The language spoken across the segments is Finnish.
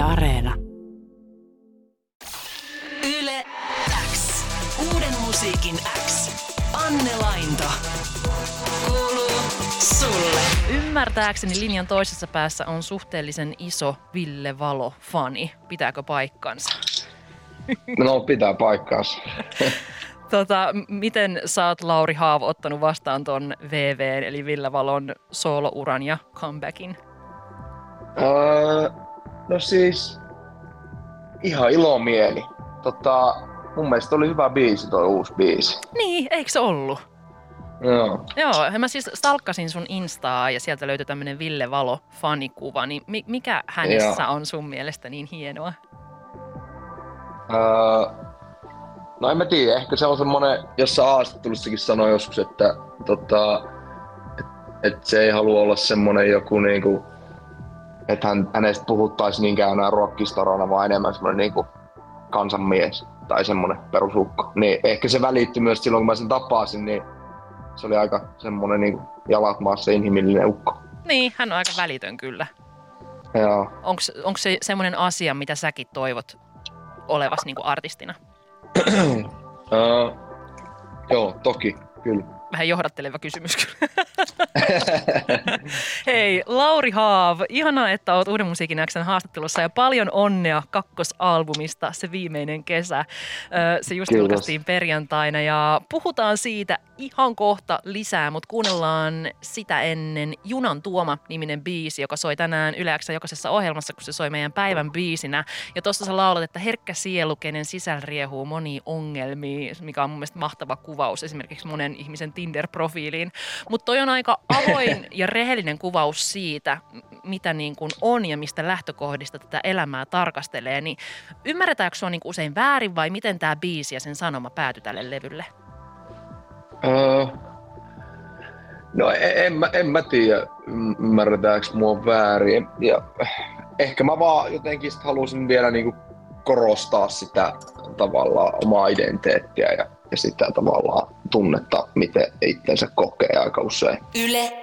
Yle Areena. Yle X. Uuden musiikin X. Anne Lainto. Kuuluu sulle. Ymmärtääkseni linjan toisessa päässä on suhteellisen iso Ville Valo-fani. Pitääkö paikkansa? No pitää paikkaansa. Tota, miten sä oot Lauri Haavo ottanut vastaan ton VV eli Ville Valon soolouran ja comebackin? Öö, no siis ihan ilomieli. Tota, mun mielestä oli hyvä biisi toi uusi biisi. Niin, eikö se ollut? Joo. Joo, mä siis stalkkasin sun Instaa ja sieltä löytyi tämmönen Ville Valo fanikuva, niin mi- mikä hänessä on sun mielestä niin hienoa? Öö, no en mä tiedä, ehkä se on semmonen, jossa haastattelussakin sanoi joskus, että tota, et, et se ei halua olla semmonen joku niinku, että hän, hänestä puhuttaisiin niinkään enää rockistarona, vaan enemmän semmonen niinku kansanmies tai semmonen perusukko. Niin ehkä se välittyi myös silloin, kun mä sen tapasin, niin se oli aika semmonen niinku jalat maassa inhimillinen ukko. Niin, hän on aika välitön kyllä. Joo. Onko se semmoinen asia, mitä säkin toivot olevas niin artistina? Öö, joo, toki, kyllä. Vähän johdatteleva kysymys kyllä. Hei, Lauri Haav, ihanaa, että oot Uuden musiikin Xn haastattelussa ja paljon onnea kakkosalbumista, se viimeinen kesä. Se just Kiitos. julkaistiin perjantaina ja puhutaan siitä ihan kohta lisää, mutta kuunnellaan sitä ennen Junan Tuoma-niminen biisi, joka soi tänään Yle jokaisessa ohjelmassa, kun se soi meidän päivän biisinä. Ja tuossa sä laulat, että herkkä sielu, kenen sisällä riehuu moni ongelmia, mikä on mun mielestä mahtava kuvaus esimerkiksi monen ihmisen Tinder-profiiliin. Mutta toi on aika avoin ja rehellinen kuvaus siitä, mitä niin kuin on ja mistä lähtökohdista tätä elämää tarkastelee. Niin ymmärretäänkö sua niin kuin usein väärin vai miten tämä biisi ja sen sanoma päätyi tälle levylle? Öö, no en, en, mä, en mä tiedä, ymmärretäänkö mua väärin. Ja, ehkä mä vaan jotenkin sit halusin vielä niinku korostaa sitä tavallaan omaa identiteettiä ja, ja sitä tavallaan tunnetta, miten itsensä kokee aika usein. Yle.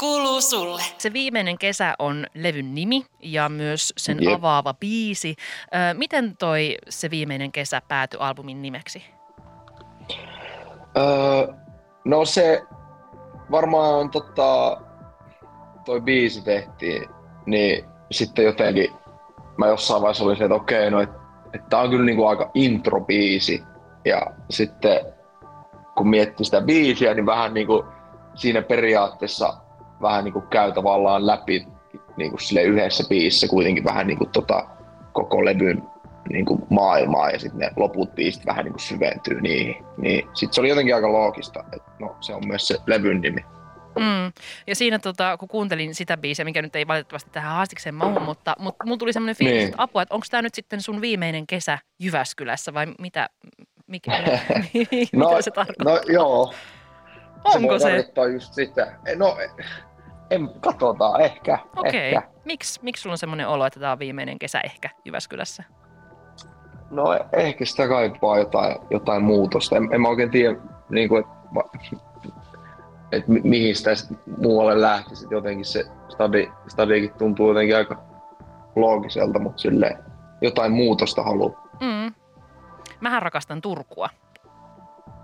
Kuuluu sulle. Se viimeinen kesä on levyn nimi ja myös sen Jep. avaava biisi. Ö, miten toi se viimeinen kesä päätyi albumin nimeksi? Öö, no se varmaan tota, toi biisi tehtiin, niin sitten jotenkin mä jossain vaiheessa olin se, että okei, no että et tää on kyllä niinku aika intro-biisi. Ja sitten kun miettii sitä biisiä, niin vähän niinku siinä periaatteessa vähän niinku käy tavallaan läpi niinku sille yhdessä biisissä kuitenkin vähän niinku tota koko levyn niinku maailmaa ja sitten ne loput biisit vähän niinku syventyy niihin. Niin sitten se oli jotenkin aika loogista, että no se on myös se levyn nimi. Mm. Ja siinä tota, kun kuuntelin sitä biisiä, mikä nyt ei valitettavasti tähän haastikseen mahu, mutta, mutta mulla tuli semmoinen fiilis, Niin. että apua, että onko tämä nyt sitten sun viimeinen kesä Jyväskylässä vai mitä, mikä, No, mitä se tarkoittaa? no joo, se Onko voi se? just sitä. No, en, katsotaan, ehkä. Okei. ehkä. Miksi miksi sulla on semmoinen olo, että tämä on viimeinen kesä ehkä Jyväskylässä? No ehkä sitä kaipaa jotain, jotain muutosta. En, en mä oikein tiedä, niin kuin, että, että mi- mihin sitä sit muualle lähtisi. Jotenkin se stadi, stadikin tuntuu jotenkin aika loogiselta, mutta silleen jotain muutosta haluaa. Mm. Mähän rakastan Turkua.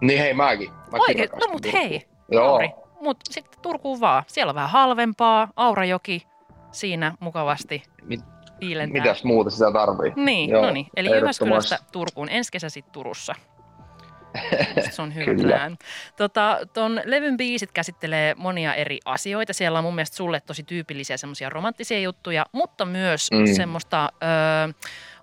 Niin hei, mäkin. mäkin Oikein, no mut Turkua. hei, Joo, Lauri. Mut sitten Turkuun vaan. Siellä on vähän halvempaa, Aurajoki siinä mukavasti Mit, viilentää. mitäs muuta sitä tarvii? Niin, Joo, no niin. Eli. Jyväskylästä Turkuun. Ensi kesä sitten Turussa. Se on hyvä Kyllä. plan. Tota, ton levyn biisit käsittelee monia eri asioita. Siellä on mun mielestä sulle tosi tyypillisiä semmoisia romanttisia juttuja, mutta myös. Mm. semmoista ö,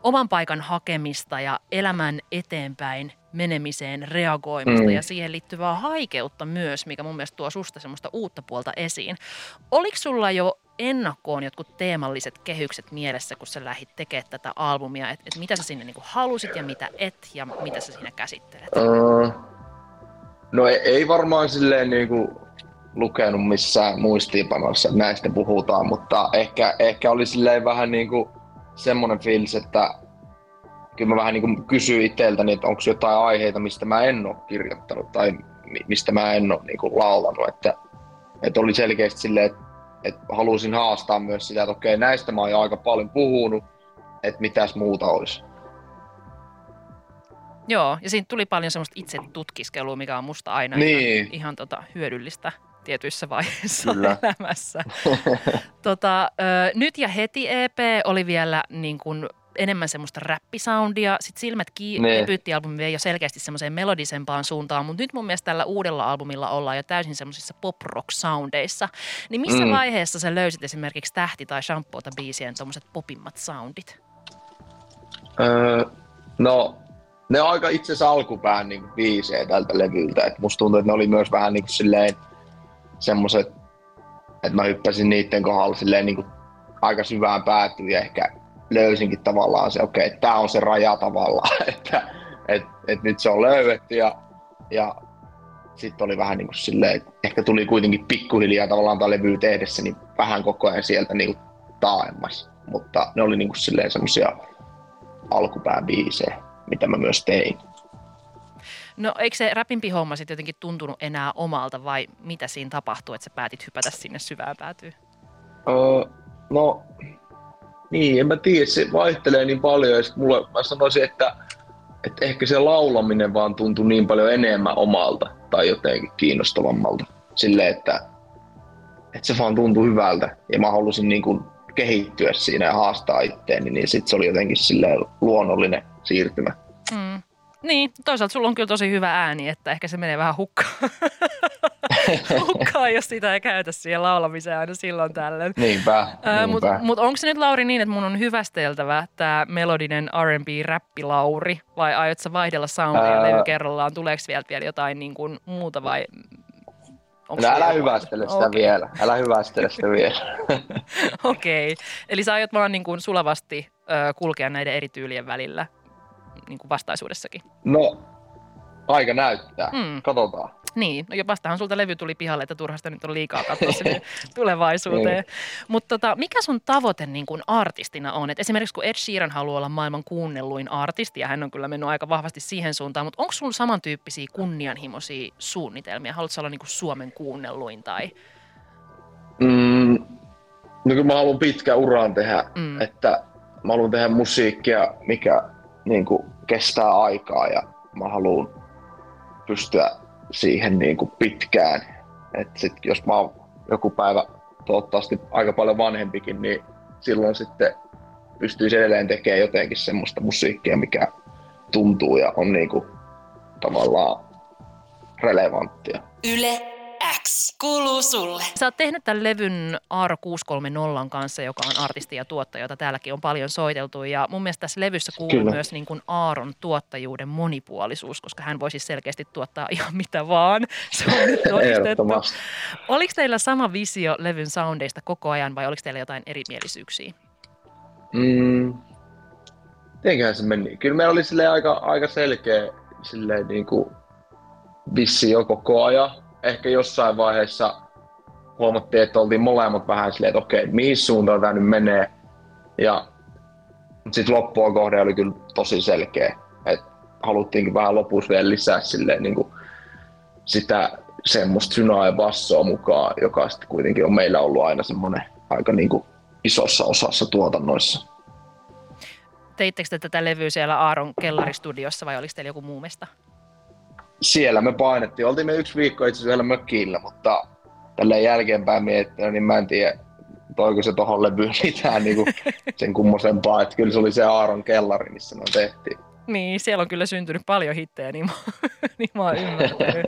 oman paikan hakemista ja elämän eteenpäin menemiseen reagoimista Mm. ja siihen liittyvää haikeutta myös, mikä mun mielestä tuo susta semmoista uutta puolta esiin. Oliko sulla jo ennakkoon jotkut teemalliset kehykset mielessä, kun sä lähdit tekemään tätä albumia, että et mitä sä sinne niinku halusit ja mitä et ja mitä sä siinä käsittelet? Öö, no ei, ei varmaan silleen niinku lukenut missään muistiinpanoissa, että näistä puhutaan, mutta ehkä, ehkä oli silleen vähän niinku semmoinen fiilis, että kyllä mä vähän niinku kysyin itseltäni, että onko jotain aiheita, mistä mä en ole kirjoittanut tai mi- mistä mä en ole niinku laulanut, että, että oli selkeästi silleen, että, että halusin haastaa myös sitä, että okei, näistä mä oon jo aika paljon puhunut, että mitäs muuta olisi. Joo, ja siinä tuli paljon semmoista itse tutkiskelua, mikä on musta aina Niin. ihan, ihan tota, hyödyllistä tietyissä vaiheissa Kyllä. elämässä. tota, ö, nyt ja heti EP oli vielä niin kuin enemmän semmoista räppisoundia. Sitten Silmät kiinni debyyttialbumi vei jo selkeästi semmoiseen melodisempaan suuntaan, mutta nyt mun mielestä tällä uudella albumilla ollaan jo täysin semmoisissa pop-rock-soundeissa. Niin missä Mm. vaiheessa sä löysit esimerkiksi Tähti- tai Shampoota biisien tommoset popimmat soundit? Öö, no, ne on aika itse asiassa alkupään niin biisejä tältä levyltä. Et musta tuntuu, että ne oli myös vähän niin kuin silleen semmoset, että mä hyppäsin niiden kohdalla silleen niin kuin aika syvään päätyyn ja ehkä löysinkin tavallaan se, okei, okay, tämä on se raja tavallaan, että et, et nyt se on löydetty ja, ja sitten oli vähän niin kuin silleen, että ehkä tuli kuitenkin pikkuhiljaa tavallaan tämä levy tehdessä niin vähän koko ajan sieltä niin kuin taaemmas, mutta ne oli niin kuin silleen semmosia alkupään biisejä, mitä mä myös tein. No eikö se räpimpi homma sitten jotenkin tuntunut enää omalta vai mitä siinä tapahtui, että sä päätit hypätä sinne syvään päätyyn? Öö, no, niin, en mä tiedä, se vaihtelee niin paljon, ja sit mulle, mä sanoisin, että, että ehkä se laulaminen vaan tuntui niin paljon enemmän omalta tai jotenkin kiinnostavammalta. Silleen, että, että se vaan tuntui hyvältä, ja mä halusin niin kuin kehittyä siinä ja haastaa itteeni, niin sitten se oli jotenkin silleen luonnollinen siirtymä. Mm. Niin, toisaalta sulla on kyllä tosi hyvä ääni, että ehkä se menee vähän hukkaan, hukkaan jos sitä ei käytä siihen laulamiseen aina silloin tällöin. Niinpä, Ää, Mutta niinpä. mut onko se nyt Lauri niin, että mun on hyvästeltävä tämä melodinen R&B-räppi Lauri vai aiot sä vaihdella soundia Ää. levy kerrallaan? Tuleeko vielä, vielä jotain niin kuin muuta vai No, älä hyvästele sitä Okei. vielä, älä hyvästele sitä vielä. Okei, eli sä aiot vaan niin kuin sulavasti ö, kulkea näiden eri tyylien välillä niin kuin vastaisuudessakin. No, aika näyttää. Mm. Katsotaan. Niin, no vastahan sulta levy tuli pihalle, että turhasta nyt on liikaa katsoa sinne tulevaisuuteen. Mutta tota, mikä sun tavoite niin kuin artistina on? Et esimerkiksi kun Ed Sheeran haluaa olla maailman kuunnelluin artisti, ja hän on kyllä mennyt aika vahvasti siihen suuntaan, mutta onko sulla samantyyppisiä kunnianhimoisia suunnitelmia? Haluatko olla niin kuin Suomen kuunnelluin tai... Mm, no kyllä mä haluan pitkä uran tehdä, mm. että mä haluan tehdä musiikkia, mikä niin kuin, kestää aikaa ja mä haluan pystyä siihen niin kuin, pitkään. Et sit, jos mä oon joku päivä toivottavasti aika paljon vanhempikin, niin silloin sitten pystyisi edelleen tekemään jotenkin semmoista musiikkia, mikä tuntuu ja on niin kuin, tavallaan relevanttia. Yle kuuluu sulle. Sä oot tehnyt tämän levyn Aaro 630 kanssa, joka on artisti ja tuottaja, jota täälläkin on paljon soiteltu. Ja mun mielestä tässä levyssä kuuluu Kyllä. myös niin kuin Aaron tuottajuuden monipuolisuus, koska hän voisi selkeästi tuottaa ihan mitä vaan. Se on nyt todistettu. Oliko teillä sama visio levyn soundeista koko ajan vai oliko teillä jotain erimielisyyksiä? Mm. Mitenköhän se meni? Kyllä meillä oli aika, aika selkeä silleen niin kuin visio koko ajan. Ehkä jossain vaiheessa huomattiin, että oltiin molemmat vähän silleen, että okei, mihin suuntaan tämä nyt menee. Ja sitten loppua kohde oli kyllä tosi selkeä. Että haluttiinkin vähän lopussa vielä lisää silleen niin kuin sitä semmoista synaa ja bassoa mukaan, joka sitten kuitenkin on meillä ollut aina semmoinen aika niin kuin isossa osassa tuotannoissa. Teittekö te tätä levyä siellä Aaron kellaristudiossa vai oliko teillä joku muu mesta? Siellä me painettiin. Oltiin me yksi viikko itse asiassa mökillä, mutta tällä jälkeenpäin miettinyt, niin mä en tiedä, toiko se tohon levyyn mitään niin kuin sen kummosempaa. Että kyllä se oli se Aaron kellari, missä me tehtiin. Niin, siellä on kyllä syntynyt paljon hittejä, niin mä, niin mä oon ymmärtänyt.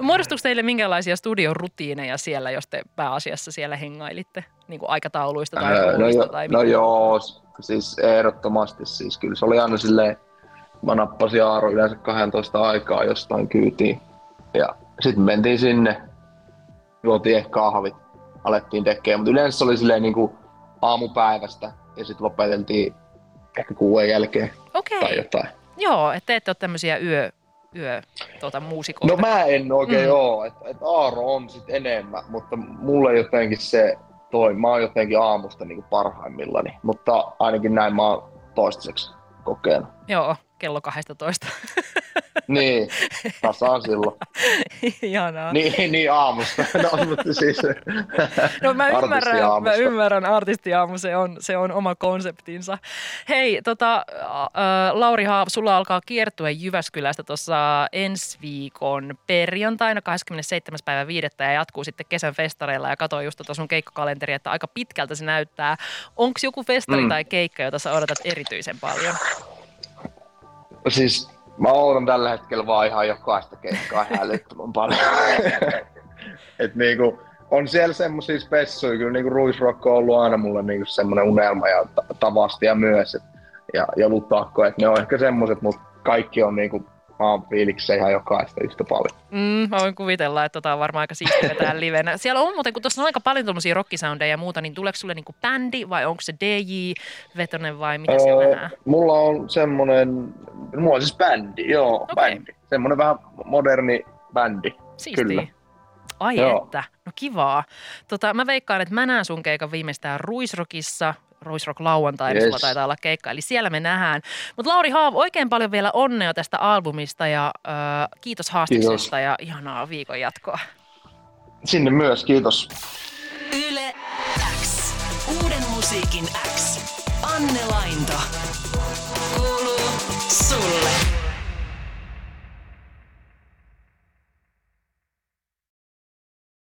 Muodostuiko teille minkälaisia studion rutiineja siellä, jos te pääasiassa siellä hengailitte? Niin kuin aikatauluista tai Öö, no, jo, tai no joo, siis ehdottomasti. Siis kyllä se oli aina silleen, mä nappasin Aaro yleensä 12 aikaa jostain kyytiin. Ja sitten mentiin sinne, juotiin ehkä kahvit, alettiin tekemään. Mutta yleensä se oli silleen niin kuin aamupäivästä ja sitten lopeteltiin ehkä kuuden jälkeen Okei, tai jotain. joo, että te ette ole tämmöisiä yö, yö tuota, muusikoita. No mä en oikein Mm. oo, että et Aaro on sit enemmän, mutta mulle jotenkin se toi, mä oon jotenkin aamusta niinku parhaimmillani, mutta ainakin näin mä oon toistaiseksi kokenut. Joo, kello 12. Niin, tasan silloin. Ihanaa. Niin, niin aamusta. No, mutta siis No mä ymmärrän, mä ymmärrän, artistiaamu, se on, se on oma konseptinsa. Hei, tota, äh, Lauri Haav, sulla alkaa kiertue Jyväskylästä tuossa ensi viikon perjantaina 27. päivä 5. ja jatkuu sitten kesän festareilla ja katsoin just tuota sun keikkakalenteri, että aika pitkältä se näyttää. Onko joku festari Mm. tai keikka, jota sä odotat erityisen paljon? Siis mä odotan tällä hetkellä vaan ihan jokaista keikkaa ihan älyttömän paljon. Et niinku, on siellä semmosia spessuja, kyllä niinku Ruisrock on ollut aina mulle niinku semmoinen unelma ja ta- tavasti ja myös. Et, ja, ja Lutakko, että ne on ehkä semmoset, mutta kaikki on niinku, mä oon fiiliksissä ihan jokaista yhtä paljon. Mm, mä voin kuvitella, että tota on varmaan aika siistiä vetää livenä. Siellä on muuten, kun tuossa on aika paljon tuommoisia rockisoundeja ja muuta, niin tuleeko sulle niinku bändi vai onko se DJ-vetonen vai mitä siellä Öö, nähdään? mulla on semmonen, mulla on siis bändi, joo, Okei. bändi. Semmonen vähän moderni bändi. Siistiä. Kyllä. Ai Joo. että, no kivaa. Tota, mä veikkaan, että mä näen sun keikan viimeistään Ruisrockissa. Ruisrock lauantai, yes. Yes. sulla taitaa olla keikka, eli siellä me nähdään. Mutta Lauri Haav, oikein paljon vielä onnea tästä albumista ja äh, kiitos haastiksesta ja ihanaa viikon jatkoa. Sinne myös, kiitos. Yle X. Uuden musiikin X. Anne Lainto. Kuuluu